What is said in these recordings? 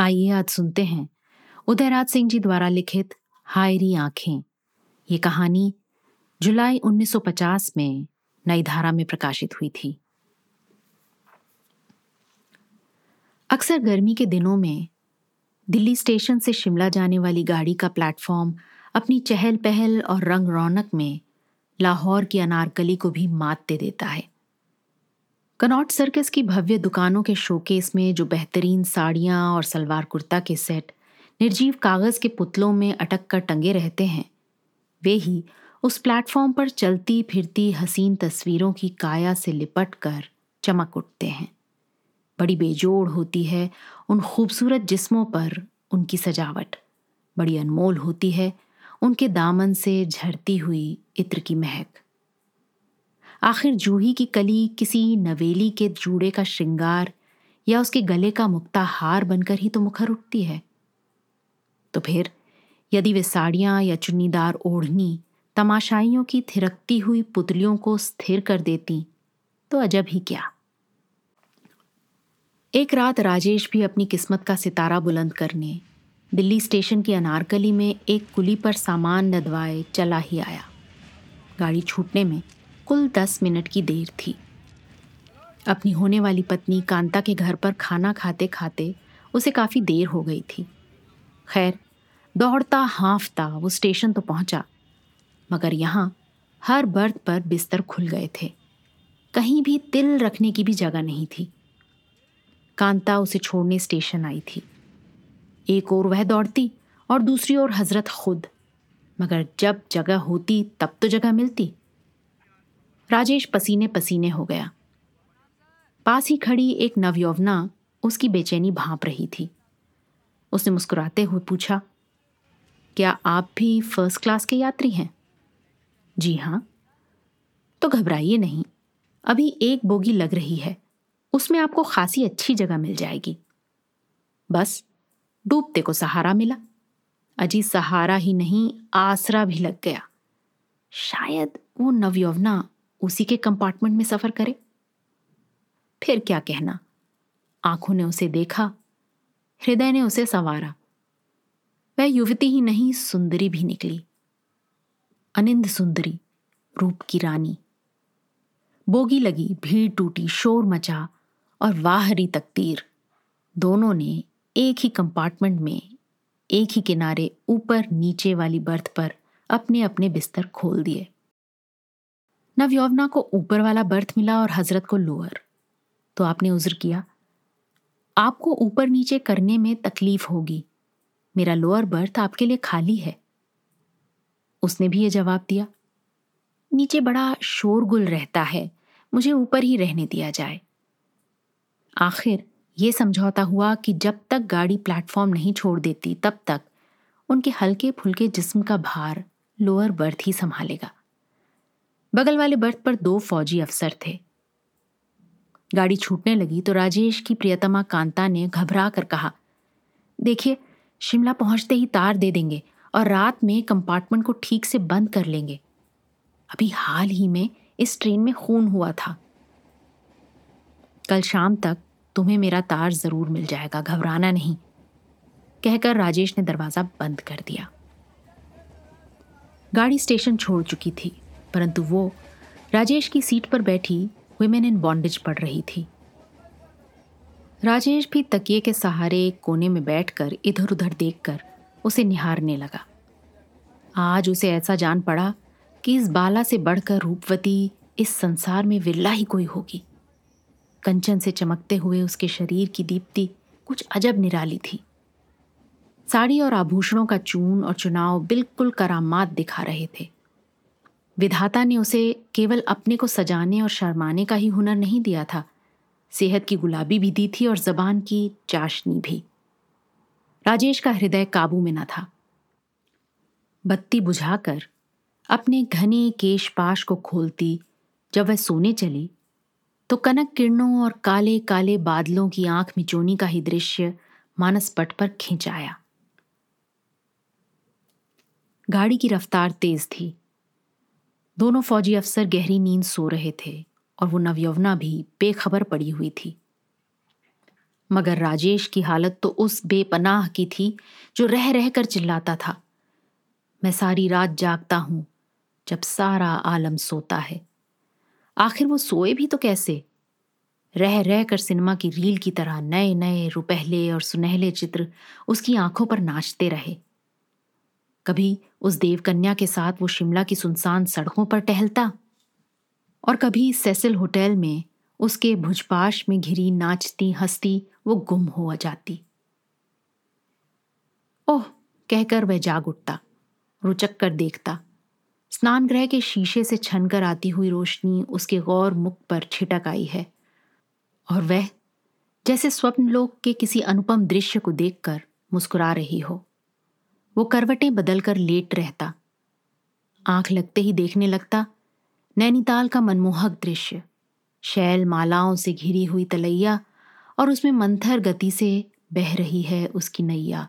आइए आज सुनते हैं। उदयराज सिंह जी द्वारा लिखित हायरी आँखें। ये कहानी जुलाई 1950 में नई धारा में प्रकाशित हुई थी। अक्सर गर्मी के दिनों में दिल्ली स्टेशन से शिमला जाने वाली गाड़ी का प्लेटफॉर्म अपनी चहल पहल और रंग रौनक में लाहौर की अनारकली को भी मात दे देता है। कनॉट सर्कस की भव्य दुकानों के शोकेस में जो बेहतरीन साड़ियाँ और सलवार कुर्ता के सेट निर्जीव कागज़ के पुतलों में अटक कर टंगे रहते हैं। वे ही उस प्लेटफॉर्म पर चलती फिरती हसीन तस्वीरों की काया से लिपट कर चमक उठते हैं। बड़ी बेजोड़ होती है उन खूबसूरत जिस्मों पर उनकी सजावट। बड़ी अनमोल होती है उनके दामन से झरती हुई इत्र की महक। आखिर जूही की कली किसी नवेली के जूड़े का श्रृंगार या उसके गले का मुक्ता हार बनकर ही तो मुखर उठती है। तो फिर, यदि वे साड़ियाँ या चुन्नीदार ओढ़नी, तमाशाइयों की थिरकती हुई पुतलियों को स्थिर कर देती तो अजब ही क्या। एक रात राजेश भी अपनी किस्मत का सितारा बुलंद करने, दिल्ली स्टेशन की अनारकली में एक कुली पर सामान नदवाए चला ही आया। गाड़ी छूटने में कुल दस मिनट की देर थी। अपनी होने वाली पत्नी कांता के घर पर खाना खाते खाते उसे काफ़ी देर हो गई थी। खैर, दौड़ता हाँफता वो स्टेशन तो पहुँचा, मगर यहाँ हर बर्थ पर बिस्तर खुल गए थे। कहीं भी तिल रखने की भी जगह नहीं थी। कांता उसे छोड़ने स्टेशन आई थी। एक और वह दौड़ती और दूसरी ओर हज़रत खुद, मगर जब जगह होती तब तो जगह मिलती। राजेश पसीने पसीने हो गया। पास ही खड़ी एक नवयौवना उसकी बेचैनी भांप रही थी। उसने मुस्कुराते हुए पूछा, क्या आप भी फ़र्स्ट क्लास के यात्री हैं? जी हाँ। तो घबराइए नहीं, अभी एक बोगी लग रही है, उसमें आपको खासी अच्छी जगह मिल जाएगी। बस डूबते को सहारा मिला। अजी सहारा ही नहीं, आसरा भी लग गया। शायद वो नवयौवना उसी के कंपार्टमेंट में सफ़र करे। फिर क्या कहना? आँखों ने उसे देखा, हृदय ने उसे संवारा। वह युवती ही नहीं, सुंदरी भी निकली। अनिंद सुंदरी, रूप की रानी। बोगी लगी, भीड़ टूटी, शोर मचा और वाहरी तकदीर। दोनों ने एक ही कंपार्टमेंट में, एक ही किनारे ऊपर नीचे वाली बर्थ पर अपने अपने बिस्तर खोल दिए। नवयौवना को ऊपर वाला बर्थ मिला और हज़रत को लोअर। तो आपने उज्र किया। आपको ऊपर नीचे करने में तकलीफ़ होगी। मेरा लोअर बर्थ आपके लिए खाली है। उसने भी ये जवाब दिया। नीचे बड़ा शोरगुल रहता है। मुझे ऊपर ही रहने दिया जाए। आखिर ये समझौता हुआ कि जब तक गाड़ी प्लेटफॉर्म नहीं छोड़ देती, तब तक उनके हल्के फुल्के जिस्म का भार लोअर बर्थ ही संभालेगा। बगल वाले बर्थ पर दो फौजी अफसर थे। गाड़ी छूटने लगी तो राजेश की प्रियतमा कांता ने घबरा कर कहा, देखिए, शिमला पहुँचते ही तार दे देंगे और रात में कंपार्टमेंट को ठीक से बंद कर लेंगे। अभी हाल ही में इस ट्रेन में खून हुआ था। कल शाम तक तुम्हें मेरा तार ज़रूर मिल जाएगा, घबराना नहीं, कहकर राजेश ने दरवाज़ा बंद कर दिया। गाड़ी स्टेशन छोड़ चुकी थी। परंतु वो राजेश की सीट पर बैठी वुमेन इन बॉन्डेज पढ़ रही थी। राजेश भी तकिए के सहारे एक कोने में बैठकर इधर उधर देखकर उसे निहारने लगा। आज उसे ऐसा जान पड़ा कि इस बाला से बढ़कर रूपवती इस संसार में विरला ही कोई होगी। कंचन से चमकते हुए उसके शरीर की दीप्ति कुछ अजब निराली थी। साड़ी और आभूषणों का चून और चुनाव बिल्कुल करामात दिखा रहे थे। विधाता ने उसे केवल अपने को सजाने और शर्माने का ही हुनर नहीं दिया था। सेहत की गुलाबी भी दी थी और जबान की चाशनी भी। राजेश का हृदय काबू में न था। बत्ती बुझाकर अपने घने केशपाश को खोलती, जब वह सोने चली तो कनक किरणों और काले काले बादलों की आँख मिचोनी का ही दृश्य मानस पट पर खिंच आया। गाड़ी की रफ्तार तेज थी। दोनों फौजी अफसर गहरी नींद सो रहे थे और वो नवयवना भी बेखबर पड़ी हुई थी। मगर राजेश की हालत तो उस बेपनाह की थी जो रह रह कर चिल्लाता था। मैं सारी रात जागता हूँ जब सारा आलम सोता है। आखिर वो सोए भी तो कैसे? रह रह कर सिनेमा की रील की तरह नए नए रुपहले और सुनहले चित्र उसकी आँखों पर नाचते रहे। कभी उस देवकन्या के साथ वो शिमला की सुनसान सड़कों पर टहलता और कभी सेसिल होटल में उसके भुजपाश में घिरी नाचती, हंसती, वो गुम हो जाती। ओह, कहकर वह जाग उठता, रुचक कर देखता। स्नान गृह के शीशे से छनकर आती हुई रोशनी उसके गौर मुख पर छिटक आई है और वह, जैसे स्वप्नलोक के किसी अनुपम दृश्य को देखकर मुस्कुरा रही हो। वो करवटें बदलकर लेट रहता। आँख लगते ही देखने लगता, नैनीताल का मनमोहक दृश्य। शैल मालाओं से घिरी हुई तलैया और उसमें मंथर गति से बह रही है उसकी नैया,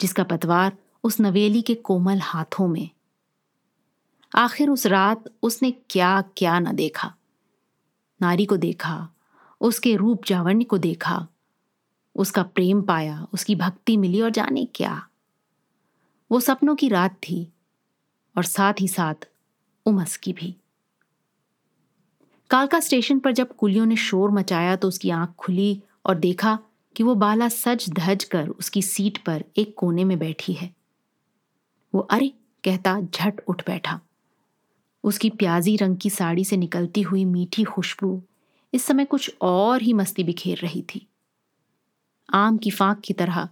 जिसका पतवार उस नवेली के कोमल हाथों में। आखिर उस रात उसने क्या क्या न देखा। नारी को देखा, उसके रूप जावण्य को देखा, उसका प्रेम पाया, उसकी भक्ति मिली और जाने क्या। वो सपनों की रात थी और साथ ही साथ उमस की भी। कालका स्टेशन पर जब कुलियों ने शोर मचाया तो उसकी आँख खुली और देखा कि वो बाला सज धज कर उसकी सीट पर एक कोने में बैठी है। वो अरे कहता झट उठ बैठा। उसकी प्याजी रंग की साड़ी से निकलती हुई मीठी खुशबू इस समय कुछ और ही मस्ती बिखेर रही थी। आम की फांक की तरह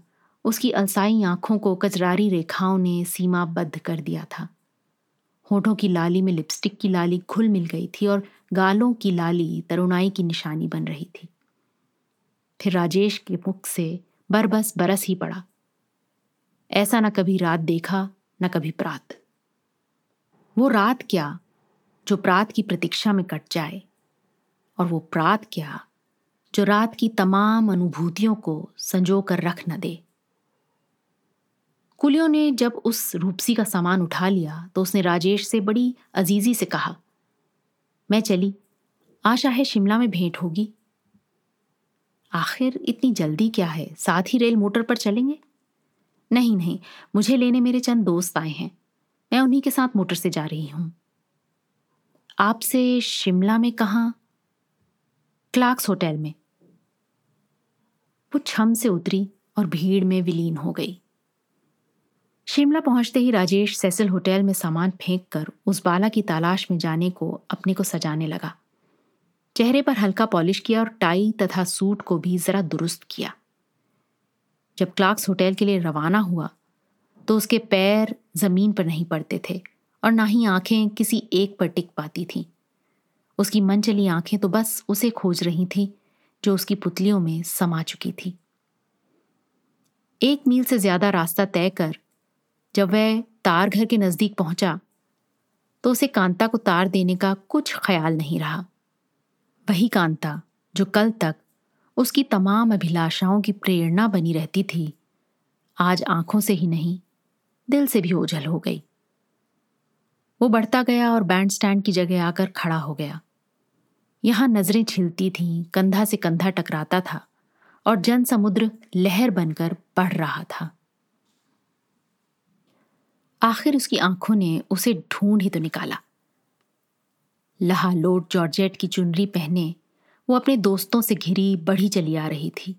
उसकी अलसाई आँखों को कजरारी रेखाओं ने सीमाबद्ध कर दिया था। होठों की लाली में लिपस्टिक की लाली घुल मिल गई थी और गालों की लाली तरुणाई की निशानी बन रही थी। फिर राजेश के मुख से बरबस बरस ही पड़ा। ऐसा न कभी रात देखा, न कभी प्रात। वो रात क्या जो प्रात की प्रतीक्षा में कट जाए? और वो प्रात क्या जो रात की तमाम अनुभूतियों को संजो कर रख न दे? कुलियों ने जब उस रूपसी का सामान उठा लिया तो उसने राजेश से बड़ी अजीजी से कहा, मैं चली। आशा है शिमला में भेंट होगी। आखिर इतनी जल्दी क्या है? साथ ही रेल मोटर पर चलेंगे? नहीं नहीं। मुझे लेने मेरे चंद दोस्त आए हैं। मैं उन्हीं के साथ मोटर से जा रही हूँ। आपसे शिमला में कहा? क्लार्क्स होटल में। वो छम से उतरी और भीड़ में विलीन हो गई। शिमला पहुँचते ही राजेश सेसिल होटल में सामान फेंक कर उस बाला की तलाश में जाने को, अपने को सजाने लगा। चेहरे पर हल्का पॉलिश किया और टाई तथा सूट को भी जरा दुरुस्त किया। जब क्लार्क्स होटल के लिए रवाना हुआ तो उसके पैर ज़मीन पर नहीं पड़ते थे और ना ही आँखें किसी एक पर टिक पाती थीं। उसकी मन चली आँखें तो बस उसे खोज रही थी, जो उसकी पुतलियों में समा चुकी थी। एक मील से ज़्यादा रास्ता तय कर जब वह तार घर के नज़दीक पहुँचा तो उसे कांता को तार देने का कुछ ख्याल नहीं रहा। वही कांता, जो कल तक उसकी तमाम अभिलाषाओं की प्रेरणा बनी रहती थी, आज आँखों से ही नहीं, दिल से भी ओझल हो गई। वो बढ़ता गया और बैंड स्टैंड की जगह आकर खड़ा हो गया। यहाँ नज़रें छिलती थीं, कंधा से कंधा टकराता था और जन समुद्र लहर बनकर बढ़ रहा था। आखिर उसकी आँखों ने उसे ढूंढ ही तो निकाला। लहा लोट जॉर्जेट की चुनरी पहने वो अपने दोस्तों से घिरी बढ़ी चली आ रही थी।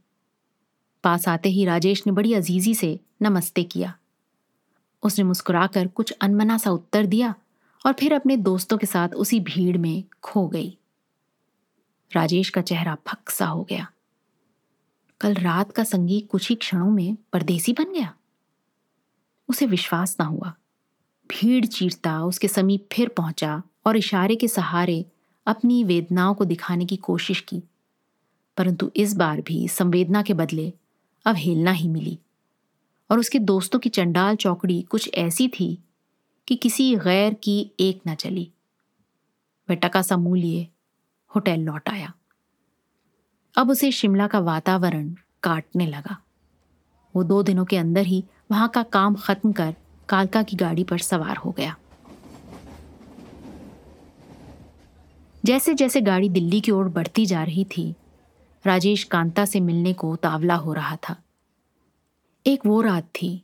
पास आते ही राजेश ने बड़ी अजीजी से नमस्ते किया। उसने मुस्कुराकर कुछ अनमना सा उत्तर दिया और फिर अपने दोस्तों के साथ उसी भीड़ में खो गई। राजेश का चेहरा फक सा हो गया। कल रात का संगीत कुछ ही क्षणों में परदेसी बन गया। उसे विश्वास ना हुआ। भीड़ चीरता, उसके समीप फिर पहुँचा और इशारे के सहारे अपनी वेदनाओं को दिखाने की कोशिश की। परंतु इस बार भी संवेदना के बदले अवहेलना ही मिली। और उसके दोस्तों की चंडाल चौकड़ी कुछ ऐसी थी कि किसी गैर की एक न चली। वह टका सा मुँह लिए होटल लौट आया। अब उसे शिमला का वातावरण काटने लगा। वो दो दिनों के अंदर ही वहाँ का काम खत्म कर कालका की गाड़ी पर सवार हो गया। जैसे जैसे गाड़ी दिल्ली की ओर बढ़ती जा रही थी, राजेश कांता से मिलने को तावला हो रहा था। एक वो रात थी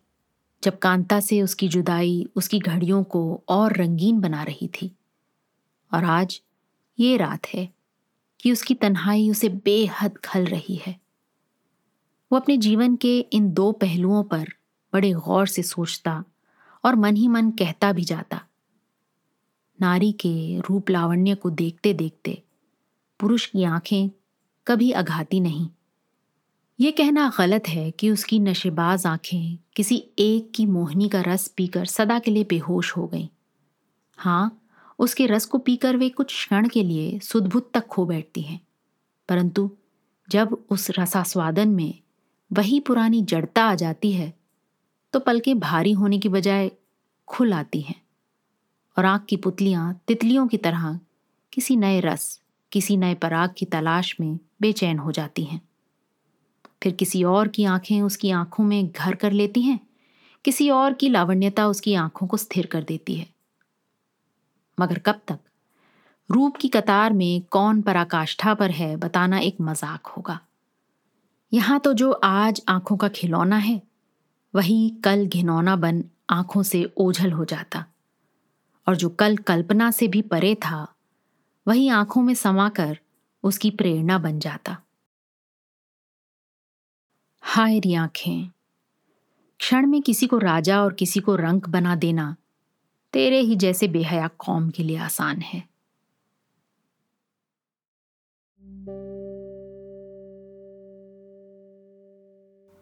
जब कांता से उसकी जुदाई, उसकी घड़ियों को और रंगीन बना रही थी। और आज ये रात है कि उसकी तन्हाई उसे बेहद खल रही है। वो अपने जीवन के इन दो पहलुओं पर बड़े गौर से सोचता और मन ही मन कहता भी जाता। नारी के रूप लावण्य को देखते देखते पुरुष की आँखें कभी अघाती नहीं। ये कहना गलत है कि उसकी नशेबाज आँखें किसी एक की मोहनी का रस पीकर सदा के लिए बेहोश हो गईं। हाँ उसके रस को पीकर वे कुछ क्षण के लिए सुदबुद तक खो बैठती हैं। परंतु जब उस रसास्वादन में वही पुरानी जड़ता आ जाती है तो पलकें भारी होने की बजाय खुल आती हैं और आँख की पुतलियाँ तितलियों की तरह किसी नए रस, किसी नए पराग की तलाश में बेचैन हो जाती हैं। फिर किसी और की आँखें उसकी आँखों में घर कर लेती हैं, किसी और की लावण्यता उसकी आँखों को स्थिर कर देती है। मगर कब तक? रूप की कतार में कौन पराकाष्ठा पर है बताना एक मज़ाक होगा। यहाँ तो जो आज आँखों का खिलौना है, वही कल घिनौना बन आँखों से ओझल हो जाता। और जो कल कल्पना से भी परे था, वही आँखों में समाकर उसकी प्रेरणा बन जाता। हाय री आँखें, क्षण में किसी को राजा और किसी को रंक बना देना तेरे ही जैसे बेहया कौम के लिए आसान है।